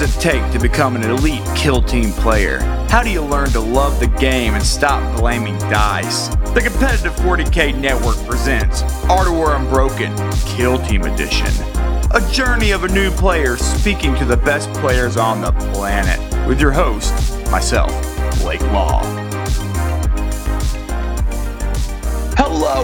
does it take to become an elite kill team player? How do you learn to love the game and stop blaming dice? The competitive 40k network presents Art of War Unbroken Kill Team Edition. A journey of a new player speaking to the best players on the planet. With your host, myself, Blake Law.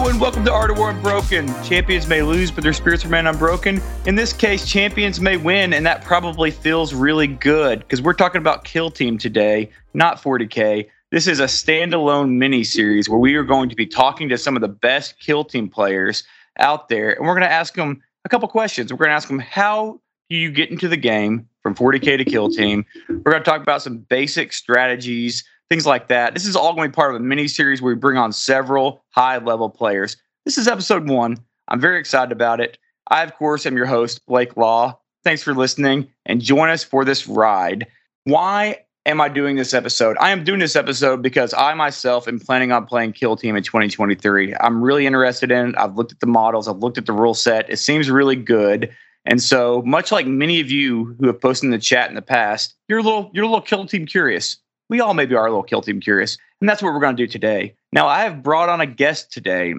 And welcome to Art of War Unbroken. Champions may lose, but their spirits remain unbroken. In this case, champions may win, and that probably feels really good because we're talking about Kill Team today, not 40k. This is a standalone mini series where we are going to be talking to some of the best Kill Team players out there, and we're going to ask them a couple questions. We're going to ask them how do you get into the game from 40k to Kill Team. We're going to talk about some basic strategies things like that. This is all going to be part of a mini series where we bring on several high level players. This is episode one. I'm very excited about it. I, of course, am your host, Blake Law. Thanks for listening and join us for this ride. Why am I doing this episode? I am doing this episode because I myself am planning on playing Kill Team in 2023. I'm really interested in it. I've looked at the models, I've looked at the rule set. It seems really good. And so, much like many of you who have posted in the chat in the past, you're a little you're a little Kill Team curious we all maybe are a little kill team curious. And that's what we're going to do today. Now, I have brought on a guest today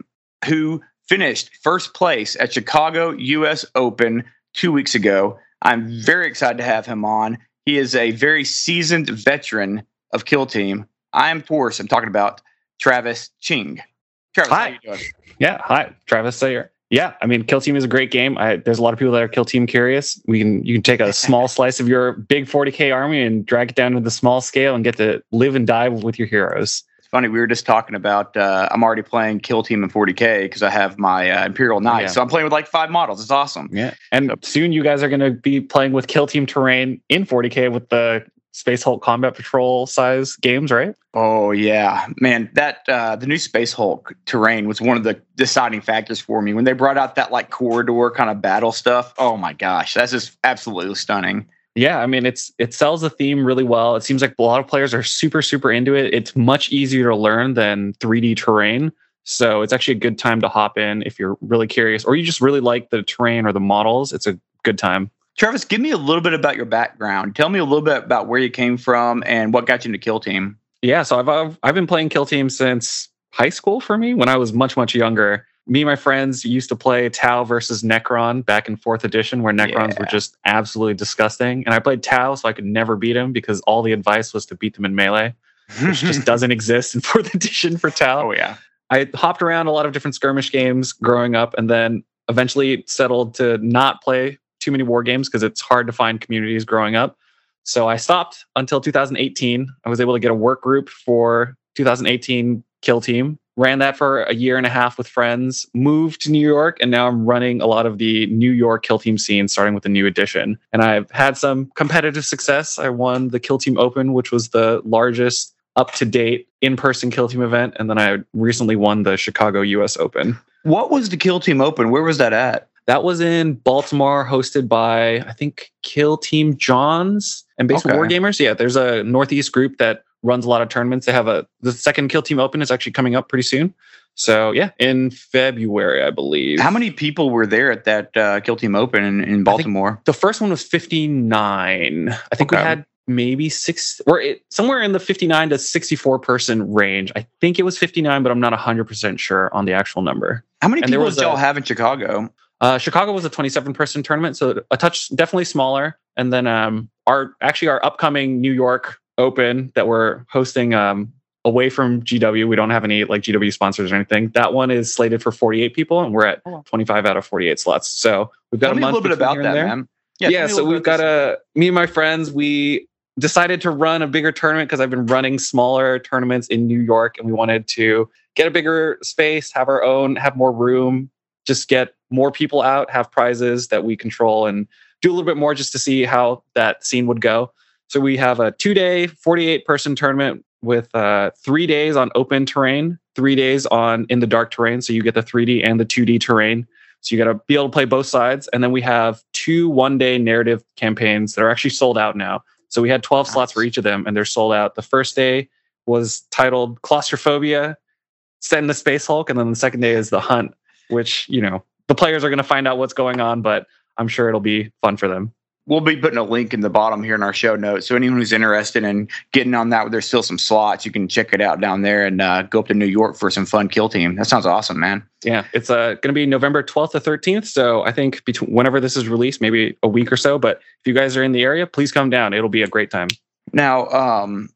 who finished first place at Chicago US Open two weeks ago. I'm very excited to have him on. He is a very seasoned veteran of Kill Team. I am, of course, I'm talking about Travis Cheng. Travis, hi. Yeah, hi, Travis Sayer. Yeah, I mean, Kill Team is a great game. I, there's a lot of people that are Kill Team curious. We can you can take a small slice of your big 40k army and drag it down to the small scale and get to live and die with your heroes. It's funny. We were just talking about. Uh, I'm already playing Kill Team in 40k because I have my uh, Imperial Knight, yeah. so I'm playing with like five models. It's awesome. Yeah, and so, soon you guys are going to be playing with Kill Team terrain in 40k with the Space Hulk Combat Patrol size games, right? Oh yeah, man! That uh, the new Space Hulk terrain was one of the deciding factors for me when they brought out that like corridor kind of battle stuff. Oh my gosh, that's just absolutely stunning. Yeah, I mean it's it sells the theme really well. It seems like a lot of players are super super into it. It's much easier to learn than 3D terrain. So it's actually a good time to hop in if you're really curious or you just really like the terrain or the models. It's a good time. Travis, give me a little bit about your background. Tell me a little bit about where you came from and what got you into Kill Team. Yeah, so I've I've, I've been playing Kill Team since high school for me when I was much much younger. Me and my friends used to play Tau versus Necron back in fourth edition, where Necrons yeah. were just absolutely disgusting. And I played Tau, so I could never beat him because all the advice was to beat them in melee, which just doesn't exist in fourth edition for Tau. Oh yeah. I hopped around a lot of different skirmish games growing up, and then eventually settled to not play too many war games because it's hard to find communities growing up. So I stopped until 2018. I was able to get a work group for 2018 Kill Team. Ran that for a year and a half with friends, moved to New York, and now I'm running a lot of the New York Kill Team scene, starting with the new edition. And I've had some competitive success. I won the Kill Team Open, which was the largest up to date in person Kill Team event. And then I recently won the Chicago US Open. What was the Kill Team Open? Where was that at? That was in Baltimore, hosted by I think Kill Team Johns and Basic okay. War Gamers. Yeah, there's a Northeast group that runs a lot of tournaments. They have a the second Kill Team Open is actually coming up pretty soon. So yeah, in February, I believe. How many people were there at that uh, Kill Team Open in, in Baltimore? The first one was 59. I think okay. we had maybe six or it, somewhere in the 59 to 64 person range. I think it was 59, but I'm not 100% sure on the actual number. How many and people did y'all have in Chicago? Uh, Chicago was a 27 person tournament, so a touch definitely smaller. And then um, our actually our upcoming New York Open that we're hosting um, away from GW. We don't have any like GW sponsors or anything. That one is slated for 48 people, and we're at 25 out of 48 slots. So we've got tell a, a little bit about that, man. Yeah, yeah so we've got a me and my friends. We decided to run a bigger tournament because I've been running smaller tournaments in New York, and we wanted to get a bigger space, have our own, have more room, just get more people out, have prizes that we control, and do a little bit more just to see how that scene would go. So we have a two day, 48 person tournament with uh, three days on open terrain, three days on in the dark terrain. So you get the 3D and the 2D terrain. So you got to be able to play both sides. And then we have two one day narrative campaigns that are actually sold out now. So we had 12 nice. slots for each of them, and they're sold out. The first day was titled Claustrophobia, set in the Space Hulk. And then the second day is The Hunt, which, you know, the players are going to find out what's going on, but I'm sure it'll be fun for them. we'll be putting a link in the bottom here in our show notes. So anyone who's interested in getting on that, there's still some slots. You can check it out down there and uh, go up to New York for some fun kill team. That sounds awesome, man. Yeah, it's uh, going to be November 12th to 13th. So I think between whenever this is released, maybe a week or so. But if you guys are in the area, please come down. It'll be a great time. Now, um,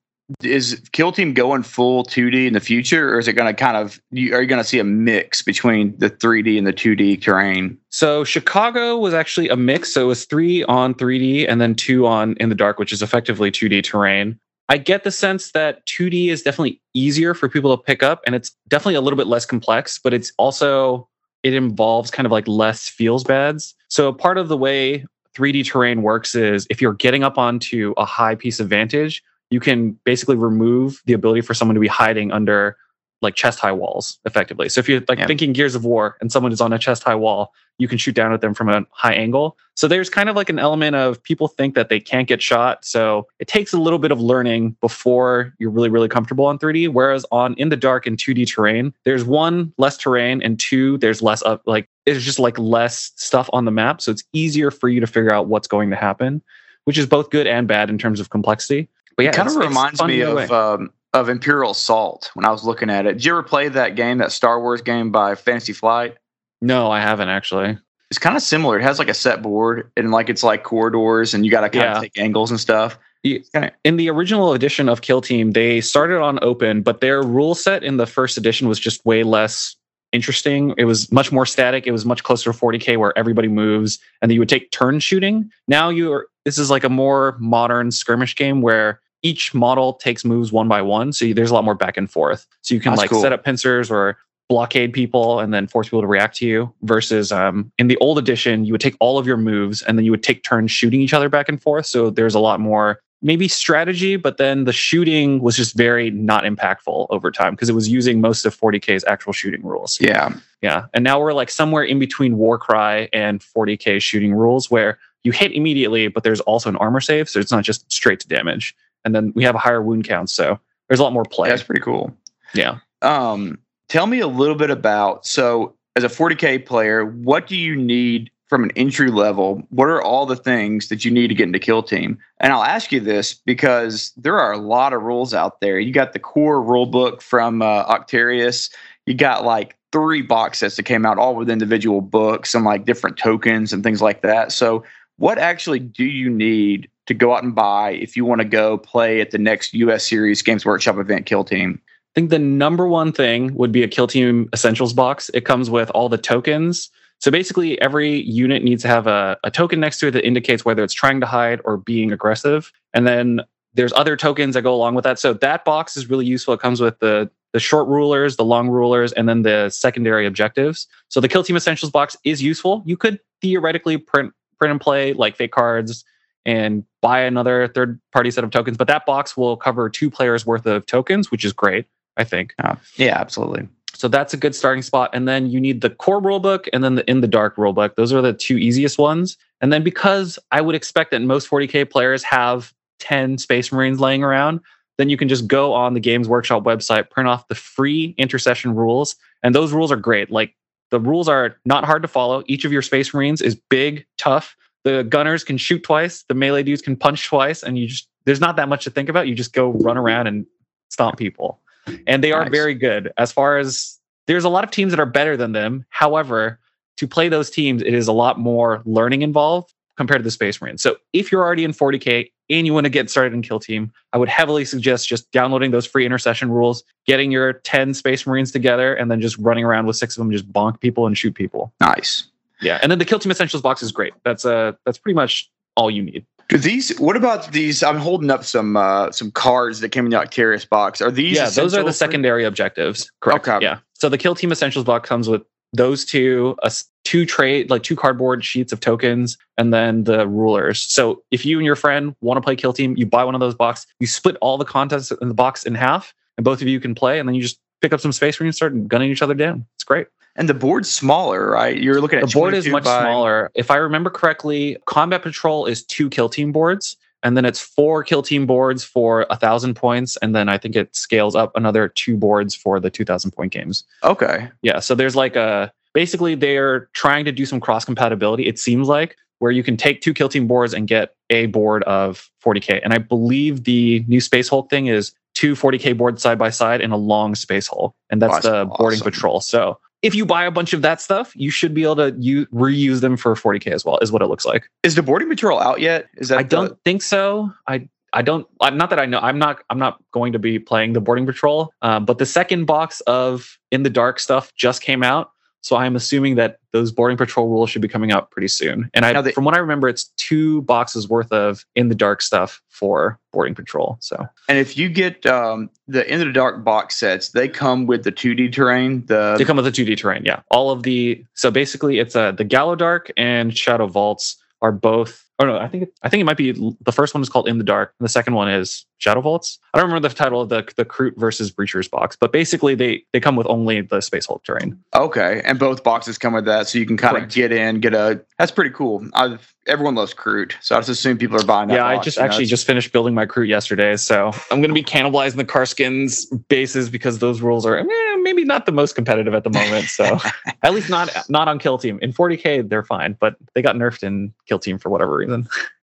is Kill Team going full 2D in the future, or is it going to kind of? Are you going to see a mix between the 3D and the 2D terrain? So Chicago was actually a mix. So it was three on 3D and then two on in the dark, which is effectively 2D terrain. I get the sense that 2D is definitely easier for people to pick up, and it's definitely a little bit less complex, but it's also it involves kind of like less feels bads. So part of the way 3D terrain works is if you're getting up onto a high piece of vantage, you can basically remove the ability for someone to be hiding under like chest high walls effectively. So if you're like yeah. thinking Gears of War and someone is on a chest high wall, you can shoot down at them from a high angle. So there's kind of like an element of people think that they can't get shot. So it takes a little bit of learning before you're really, really comfortable on 3D. Whereas on in the dark and 2D terrain, there's one less terrain and two, there's less up like it's just like less stuff on the map. So it's easier for you to figure out what's going to happen, which is both good and bad in terms of complexity. But yeah, it kind of reminds me of um, of Imperial Assault when I was looking at it. Did you ever play that game, that Star Wars game by Fantasy Flight? No, I haven't actually. It's kind of similar. It has like a set board and like it's like corridors and you got to kind yeah. of take angles and stuff. In the original edition of Kill Team, they started on open, but their rule set in the first edition was just way less interesting. It was much more static. It was much closer to 40k where everybody moves and then you would take turn shooting. Now you are this is like a more modern skirmish game where each model takes moves one by one. So there's a lot more back and forth. So you can That's like cool. set up pincers or blockade people and then force people to react to you versus um, in the old edition you would take all of your moves and then you would take turns shooting each other back and forth so there's a lot more maybe strategy but then the shooting was just very not impactful over time because it was using most of 40k's actual shooting rules yeah yeah and now we're like somewhere in between warcry and 40k shooting rules where you hit immediately but there's also an armor save so it's not just straight to damage and then we have a higher wound count so there's a lot more play that's pretty cool yeah um Tell me a little bit about so as a 40k player, what do you need from an entry level? What are all the things that you need to get into Kill Team? And I'll ask you this because there are a lot of rules out there. You got the core rule book from uh, Octarius. You got like three box sets that came out all with individual books and like different tokens and things like that. So, what actually do you need to go out and buy if you want to go play at the next US Series Games Workshop event Kill Team? I think the number one thing would be a Kill Team Essentials box. It comes with all the tokens. So basically, every unit needs to have a, a token next to it that indicates whether it's trying to hide or being aggressive. And then there's other tokens that go along with that. So that box is really useful. It comes with the the short rulers, the long rulers, and then the secondary objectives. So the Kill Team Essentials box is useful. You could theoretically print print and play like fake cards and buy another third party set of tokens, but that box will cover two players worth of tokens, which is great. I think. Uh, yeah, absolutely. So that's a good starting spot. And then you need the core rulebook and then the in the dark rulebook. Those are the two easiest ones. And then because I would expect that most 40k players have 10 Space Marines laying around, then you can just go on the Games Workshop website, print off the free intercession rules. And those rules are great. Like the rules are not hard to follow. Each of your Space Marines is big, tough. The gunners can shoot twice. The melee dudes can punch twice. And you just, there's not that much to think about. You just go run around and stomp people and they are nice. very good as far as there's a lot of teams that are better than them. However, to play those teams, it is a lot more learning involved compared to the Space Marines. So if you're already in 40k and you want to get started in Kill Team, I would heavily suggest just downloading those free intercession rules, getting your 10 Space Marines together, and then just running around with six of them, just bonk people and shoot people. Nice. Yeah, and then the Kill Team Essentials box is great. That's uh that's pretty much all you need. Do these? What about these? I'm holding up some uh, some cards that came in the Octarius box. Are these? Yeah, those are the secondary objectives. Correct. Okay. Yeah. So the Kill Team Essentials box comes with those two, uh, two trade like two cardboard sheets of tokens, and then the rulers. So if you and your friend want to play Kill Team, you buy one of those boxes. You split all the contents in the box in half, and both of you can play, and then you just pick up some space when you start gunning each other down. It's great. And the board's smaller, right? You're looking at the board is much by... smaller. If I remember correctly, Combat Patrol is two kill team boards, and then it's four kill team boards for a thousand points, and then I think it scales up another two boards for the two thousand point games. Okay. Yeah. So there's like a basically they're trying to do some cross compatibility. It seems like where you can take two kill team boards and get a board of 40k. And I believe the new Space Hulk thing is two 40k boards side by side in a long Space Hulk, and that's the boarding awesome. patrol. So if you buy a bunch of that stuff, you should be able to use, reuse them for 40k as well. Is what it looks like. Is the boarding patrol out yet? Is that? I the... don't think so. I I don't. I'm not that I know. I'm not. I'm not going to be playing the boarding patrol. Uh, but the second box of in the dark stuff just came out. So I'm assuming that those boarding patrol rules should be coming out pretty soon. And I, they, from what I remember, it's two boxes worth of in the dark stuff for boarding patrol. So, and if you get um, the in the dark box sets, they come with the 2D terrain. The they come with the 2D terrain. Yeah, all of the so basically it's uh, the Gallowdark and Shadow Vaults are both Oh no, I think it, I think it might be the first one is called In the Dark, and the second one is Shadow Vaults. I don't remember the title of the the Kroot versus Breachers box, but basically they they come with only the Space Hulk terrain. Okay, and both boxes come with that, so you can kind of get in, get a. That's pretty cool. I've everyone loves Kroot, so I just assume people are buying that. Yeah, box, I just actually know? just finished building my Kroot yesterday, so I'm going to be cannibalizing the Kasrkins bases because those rules are eh, maybe not the most competitive at the moment. So at least not not on Kill Team. In 40k, they're fine, but they got nerfed in Kill Team for whatever reason.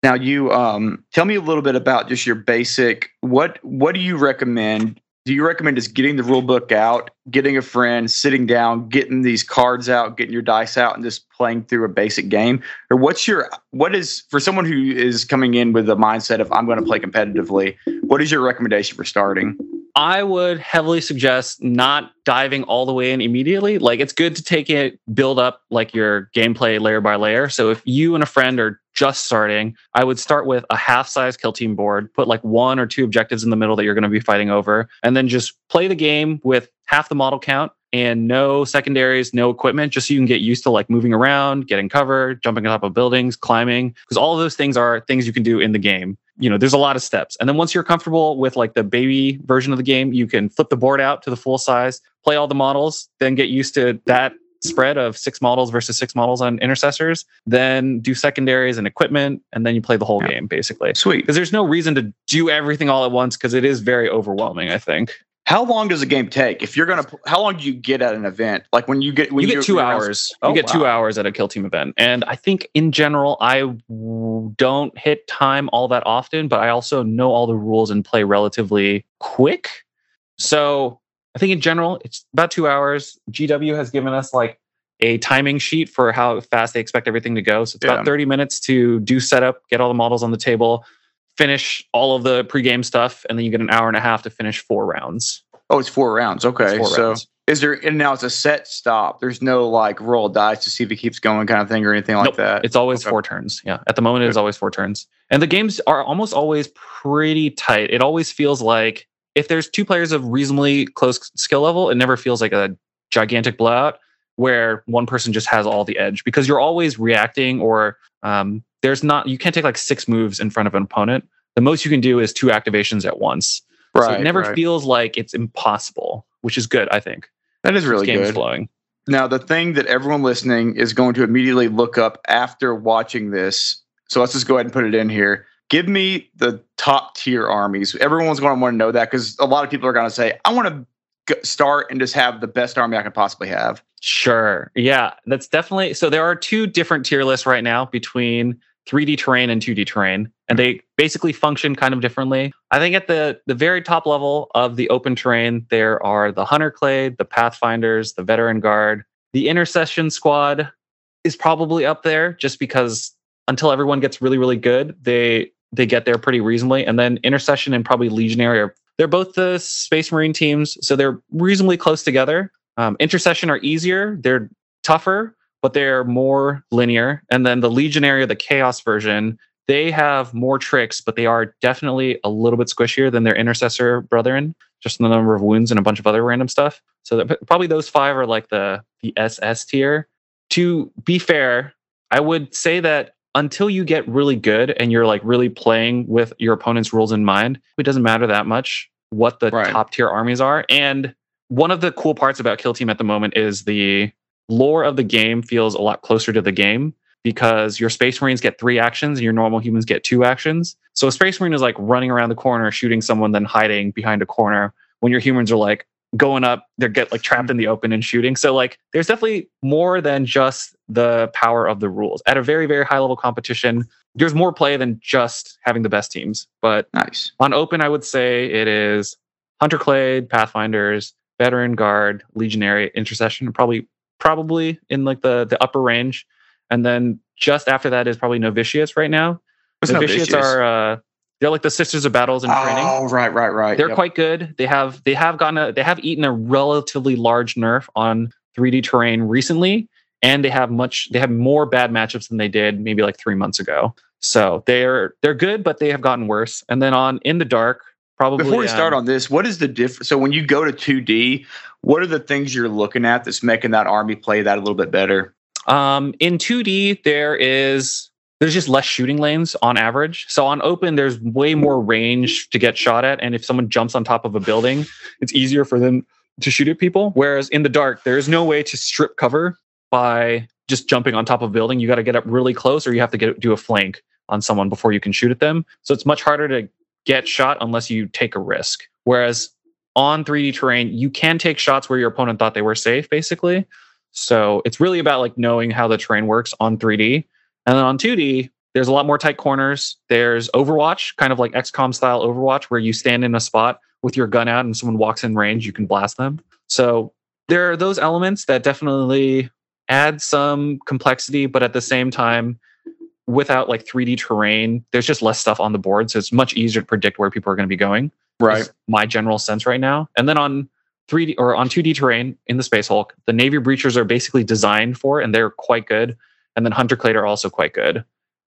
Now, you um, tell me a little bit about just your basic. What what do you recommend do you recommend just getting the rule book out, getting a friend, sitting down, getting these cards out, getting your dice out, and just playing through a basic game? Or what's your what is for someone who is coming in with the mindset of I'm going to play competitively? What is your recommendation for starting? I would heavily suggest not diving all the way in immediately. Like it's good to take it, build up like your gameplay layer by layer. So if you and a friend are just starting, I would start with a half size kill team board, put like one or two objectives in the middle that you're going to be fighting over, and then just play the game with half the model count and no secondaries, no equipment, just so you can get used to like moving around, getting cover, jumping on top of buildings, climbing, because all of those things are things you can do in the game. You know, there's a lot of steps. And then once you're comfortable with like the baby version of the game, you can flip the board out to the full size, play all the models, then get used to that spread of six models versus six models on intercessors, then do secondaries and equipment, and then you play the whole yeah. game basically. Sweet. Because there's no reason to do everything all at once because it is very overwhelming, I think. How long does a game take? If you're gonna, how long do you get at an event? Like when you get, when you get 2 hours. Oh, you get wow. two hours at a kill team event, and I think in general, I w- don't hit time all that often, but I also know all the rules and play relatively quick. So I think in general, it's about two hours. GW has given us like a timing sheet for how fast they expect everything to go. So it's yeah. about 30 minutes to do setup, get all the models on the table, finish all of the pregame stuff, and then you get an hour and a half to finish four rounds. Oh, it's four rounds. Okay. Four so rounds. is there and now it's a set stop. There's no like roll dice to see if it keeps going kind of thing or anything like nope. that. It's always okay. four turns. Yeah. At the moment it is always four turns. And the games are almost always pretty tight. It always feels like if there's two players of reasonably close skill level, it never feels like a gigantic blowout where one person just has all the edge because you're always reacting or um, there's not you can't take like six moves in front of an opponent. The most you can do is two activations at once. Right. So it never right. feels like it's impossible, which is good, I think. That is really good. Flowing. Now, the thing that everyone listening is going to immediately look up after watching this. So let's just go ahead and put it in here. Give me the top tier armies. Everyone's going to want to know that because a lot of people are going to say, I want to start and just have the best army I can possibly have. Sure. Yeah, that's definitely so. There are two different tier lists right now between 3D terrain and 2D terrain, and they basically function kind of differently. I think at the the very top level of the open terrain, there are the Hunter Clade, the Pathfinders, the Veteran Guard, the Intercession Squad is probably up there just because until everyone gets really really good, they they get there pretty reasonably, and then Intercession and probably Legionary are they're both the Space Marine teams, so they're reasonably close together. Um, Intercession are easier; they're tougher, but they're more linear. And then the Legionary or the Chaos version, they have more tricks, but they are definitely a little bit squishier than their Intercessor brethren, just in the number of wounds and a bunch of other random stuff. So probably those five are like the the SS tier. To be fair, I would say that until you get really good and you're like really playing with your opponent's rules in mind, it doesn't matter that much what the right. top tier armies are. And one of the cool parts about Kill Team at the moment is the lore of the game feels a lot closer to the game because your space marines get three actions and your normal humans get two actions. So a space marine is like running around the corner shooting someone then hiding behind a corner when your humans are like going up, they get like trapped in the open and shooting. So like there's definitely more than just the power of the rules. At a very, very high level competition, there's more play than just having the best teams. But nice. On open, I would say it is Hunter Clade, Pathfinders, Veteran Guard, Legionary, Intercession, probably probably in like the the upper range. And then just after that is probably Novitiates right now. What's Novitiates, Novitiates? are uh, they're like the Sisters of Battles in training. Oh, right, right, right. They're Yep. quite good. They have they have gotten a, they have eaten a relatively large nerf on 3D terrain recently, and they have much they have more bad matchups than they did maybe like three months ago. So they're they're good, but they have gotten worse. And then on in the dark, probably Before we start um, on this, what is the difference? So when you go to 2D, what are the things you're looking at that's making that army play that a little bit better? Um, in 2D, there is there's just less shooting lanes on average. So on open, there's way more range to get shot at, and if someone jumps on top of a building, it's easier for them to shoot at people. Whereas in the dark, there is no way to strip cover by just jumping on top of a building. You got to get up really close, or you have to get do a flank on someone before you can shoot at them. So it's much harder to get shot unless you take a risk. Whereas on 3D terrain, you can take shots where your opponent thought they were safe, basically. So it's really about like knowing how the terrain works on 3D. And then on 2D, there's a lot more tight corners. There's Overwatch, kind of like XCOM style Overwatch, where you stand in a spot with your gun out and someone walks in range, you can blast them. So there are those elements that definitely add some complexity, but at the same time, without like 3D terrain, there's just less stuff on the board. So it's much easier to predict where people are going to be going is my general sense right now. And then on 3D or on 2D terrain in the Space Hulk, the Navy Breachers are basically designed for, and they're quite good. And then Hunter Clade are also quite good.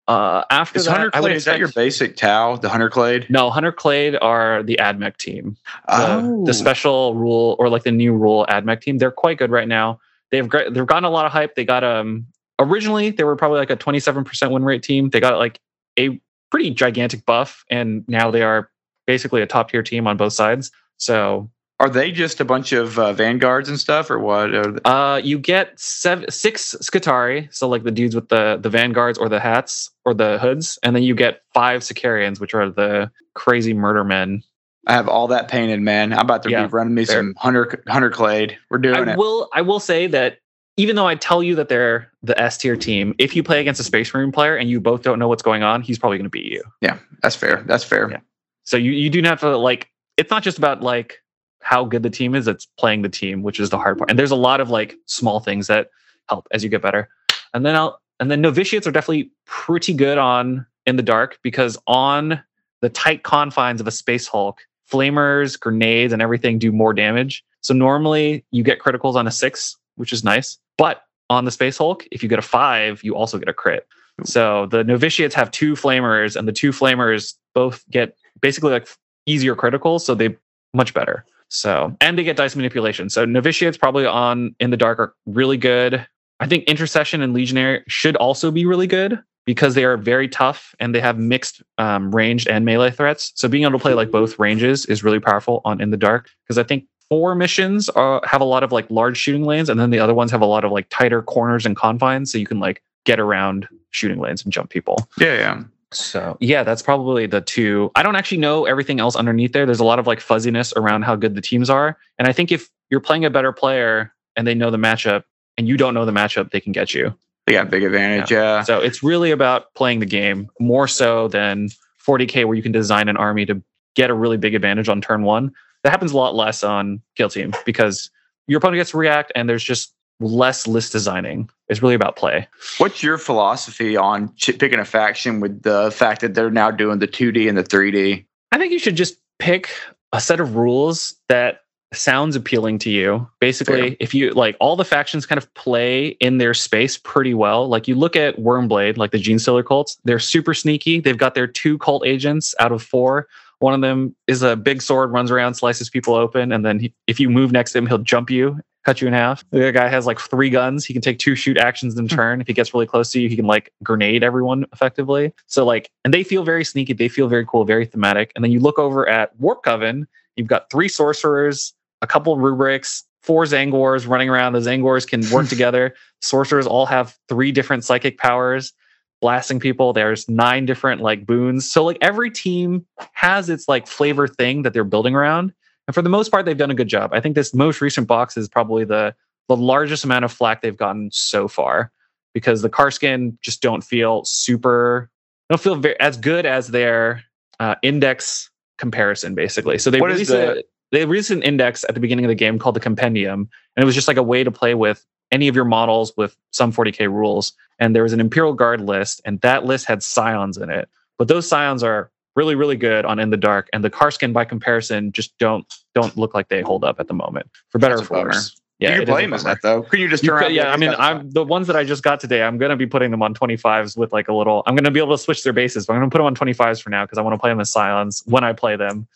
Uh, after Is that, Hunter Clade, is that your basic Tau, the Hunter Clade? no, Hunter Clade are the AdMech team, the, Oh. the special rule or like the new rule AdMech team. They're quite good right now. They've got, they've gotten a lot of hype. They got um originally they were probably like a 27% win rate team. They got like a pretty gigantic buff, and now they are basically a top tier team on both sides. So Are they just a bunch of uh, vanguards and stuff, or what? Uh, you get seven, six Skitarii, so like the dudes with the the vanguards or the hats or the hoods, and then you get five Sicarians, which are the crazy murder men. I have all that painted, man. I'm about to Yeah, be running me some Hunter Hunter Clade. We're doing I it. will I will say that even though I tell you that they're the S tier team, if you play against a Space Marine player and you both don't know what's going on, he's probably going to beat you. Yeah, that's fair. That's fair. Yeah. So you you do have to like. It's not just about like how good the team is; it's playing the team, which is the hard part. And there's a lot of like small things that help as you get better. And then I'll and then novitiates are definitely pretty good on in the dark because on the tight confines of a space hulk, flamers, grenades, and everything do more damage. So normally you get criticals on a six, which is nice. But on the space hulk, if you get a five, you also get a crit. So the novitiates have two flamers, and the two flamers both get basically like easier criticals, so they much better. So and they get dice manipulation. So novitiates probably on in the dark are really good. I think intercession and legionary should also be really good because they are very tough and they have mixed um, ranged and melee threats. So being able to play like both ranges is really powerful on in the dark because I think four missions are, have a lot of like large shooting lanes and then the other ones have a lot of like tighter corners and confines so you can like get around shooting lanes and jump people. Yeah, yeah. So yeah, that's probably the two. I don't actually know everything else underneath there. There's a lot of like fuzziness around how good the teams are. And I think if you're playing a better player and they know the matchup and you don't know the matchup, they can get you. They got big advantage. Yeah. So it's really about playing the game more so than 40k where you can design an army to get a really big advantage on turn one. That happens a lot less on kill team because your opponent gets to react and there's just less list designing. It's really about play. What's your philosophy on ch- picking a faction with the fact that they're now doing the 2D and the 3D? I think you should just pick a set of rules that sounds appealing to you. Basically, Fair. if you like all the factions kind of play in their space pretty well. Like you look at Wyrmblade, like the Gene Stealer cults, they're super sneaky. They've got their two cult agents out of four. One of them is a big sword, runs around, slices people open, and then he, if you move next to him, he'll jump you, cut you in half. The guy has like three guns. He can take two shoot actions in hmm. turn. If he gets really close to you, he can like grenade everyone effectively. So like, and they feel very sneaky. They feel very cool, very thematic. And then you look over at Warp Coven. You've got three sorcerers, a couple of rubrics, four Tzaangors running around. The Tzaangors can work together. Sorcerers all have three different psychic powers, blasting people. There's nine different like boons. So like every team has its like flavor thing that they're building around. And for the most part, they've done a good job. I think this most recent box is probably the the largest amount of flack they've gotten so far because the Kasrkin just don't feel super don't feel very, as good as their uh, index comparison basically. So they What released the- a, they released an index at the beginning of the game called the Compendium, and it was just like a way to play with any of your models with some 40k rules. And there was an Imperial Guard list, and that list had scions in it. But those scions are really, really good on In the Dark, and the Kasrkin by comparison just don't don't look like they hold up at the moment. For better or for worse. Yeah, you can play him as that though. Couldn't you just You turn could- around? yeah, I mean, I'm the ones that I just got today. I'm gonna be putting them on 25s with like a little. I'm gonna be able to switch their bases, but I'm gonna put them on 25s for now because I want to play them as scions when I play them.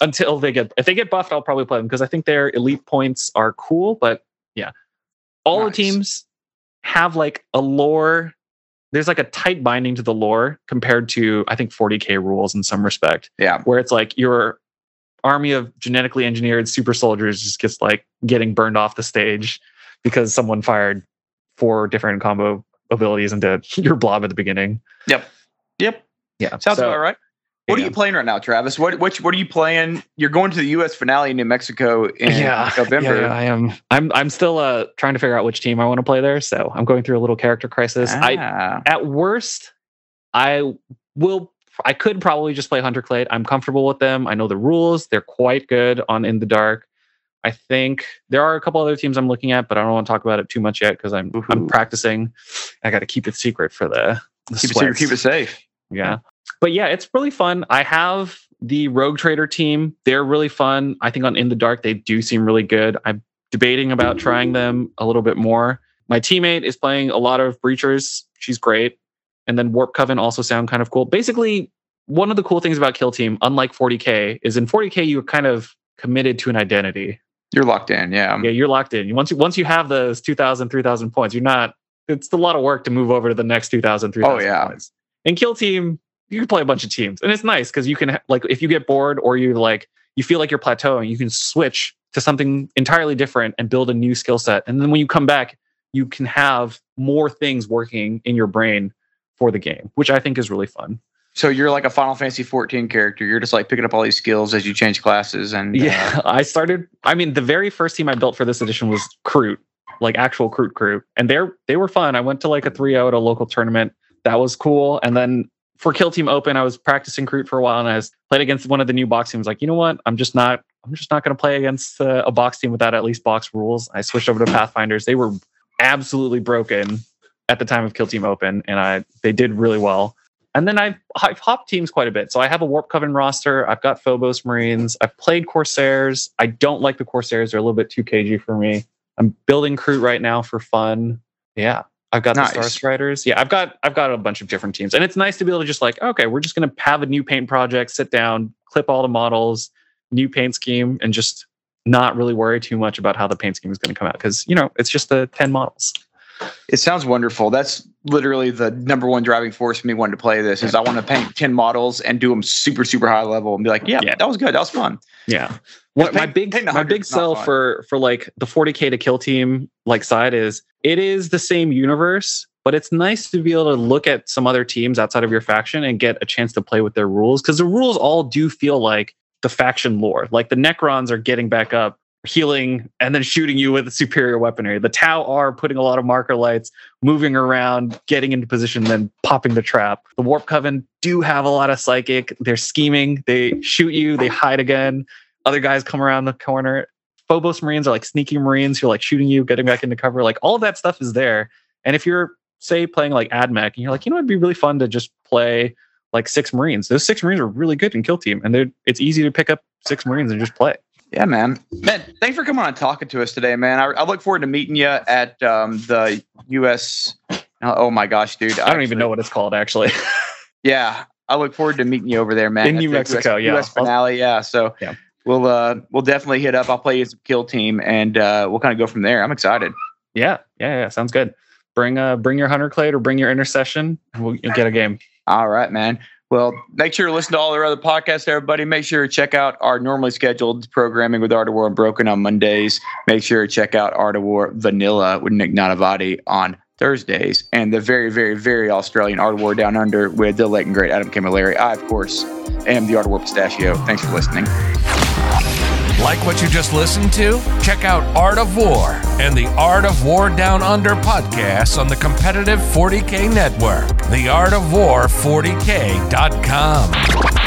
Until they get, if they get buffed, I'll probably play them because I think their elite points are cool. But yeah, all Nice. the teams have like a lore. There's like a tight binding to the lore compared to I think 40k rules in some respect yeah, where it's like your army of genetically engineered super soldiers just gets like getting burned off the stage because someone fired four different combo abilities into your blob at the beginning. yep. Yep. Yeah. Sounds so- about right. What are you playing right now, Travis? What what what are you playing? You're going to the U.S. finale in New Mexico in yeah, November. Yeah, yeah, I am. I'm I'm still uh trying to figure out which team I want to play there. So I'm going through a little character crisis. I Ah, at worst, I will. I could probably just play Hunter Clade. I'm comfortable with them. I know the rules. They're quite good on In the Dark. I think there are a couple other teams I'm looking at, but I don't want to talk about it too much yet because I'm I'm practicing. I got to keep it secret for the, the keep it secret, keep it sweats. safe. Yeah. But yeah, it's really fun. I have the Rogue Trader team. They're really fun. I think on In the Dark, they do seem really good. I'm debating about trying them a little bit more. My teammate is playing a lot of Breachers. She's great. And then Warp Coven also sound kind of cool. Basically, one of the cool things about Kill Team, unlike 40K, is in 40K, you're kind of committed to an identity. You're locked in. Yeah. Yeah, you're locked in. Once you once you have those 2,000, 3,000 points, you're not. It's a lot of work to move over to the next 2,000, 3,000 Oh, yeah. points. In Kill Team, you can play a bunch of teams, and it's nice because you can like if you get bored or you like you feel like you're plateauing, you can switch to something entirely different and build a new skill set. And then when you come back, you can have more things working in your brain for the game, which I think is really fun. So you're like a Final Fantasy 14 character. You're just like picking up all these skills as you change classes. And uh, Yeah, I started. I mean, the very first team I built for this edition was Kroot, like actual Kroot crew, and they're they were fun. I went to like a 3-0 at a local tournament. That was cool. And then for Kill Team Open, I was practicing Kroot for a while, and I was played against one of the new box teams. Like, you know what? I'm just not. I'm just not going to play against uh, a box team without at least box rules. I switched over to Pathfinders. They were absolutely broken at the time of Kill Team Open, and I they did really well. And then I've, I've hopped teams quite a bit. So I have a Warp Coven roster. I've got Phobos Marines. I've played Corsairs. I don't like the Corsairs. They're a little bit too cagey for me. I'm building Kroot right now for fun. Yeah. I've got Nice. the Star Striders. Yeah, I've got I've got a bunch of different teams. And it's nice to be able to just like, okay, we're just gonna have a new paint project, sit down, clip all the models, new paint scheme, and just not really worry too much about how the paint scheme is going to come out. Because you know, it's just the 10 models. it sounds wonderful. That's literally the number one driving force for me wanting to play this is I want to paint 10 models and do them super, super high level and be like, yeah, Yeah. that was good. That was fun. Yeah. What my big my big sell fun. for for like the 40k to kill team like side is it is the same universe, but it's nice to be able to look at some other teams outside of your faction and get a chance to play with their rules because the rules all do feel like the faction lore. Like the Necrons are getting back up, healing, and then shooting you with superior weaponry. The Tau are putting a lot of marker lights, moving around, getting into position, then popping the trap. The Warp Coven do have a lot of psychic. They're scheming. They shoot you. They hide again. Other guys come around the corner. Phobos Marines are like sneaky Marines who are like shooting you, getting back into cover. Like all of that stuff is there. And if you're say playing like AdMech and you're like, you know, it'd be really fun to just play like six Marines. Those six Marines are really good in Kill Team, and they're it's easy to pick up six Marines and just play. Yeah, man. Man, thanks for coming on and talking to us today, man. I, I look forward to meeting you at um, the U.S. Oh my gosh, dude! I don't even know what it's called actually. Yeah, I look forward to meeting you over there, man. In New Mexico, US, yeah. US finale, yeah. So Yeah. We'll uh we'll definitely hit up. I'll play you some kill team, and uh, we'll kind of go from there. I'm excited. yeah, yeah, yeah. Sounds good. Bring uh bring your hunter clade or bring your intercession, and we'll you'll get a game. All right, man. Well, make sure to listen to all our other podcasts, everybody. Make sure to check out our normally scheduled programming with Art of War Unbroken on Mondays. Make sure to check out Art of War Vanilla with Nick Nanavati on Thursdays, and the very, very, very Australian Art of War Down Under with the late and great Adam Camilleri. I, of course, am the Art of War Pistachio. Thanks for listening. Like what you just listened to? Check out Art of War and the Art of War Down Under podcasts on the competitive 40K network, theartofwar40k.com.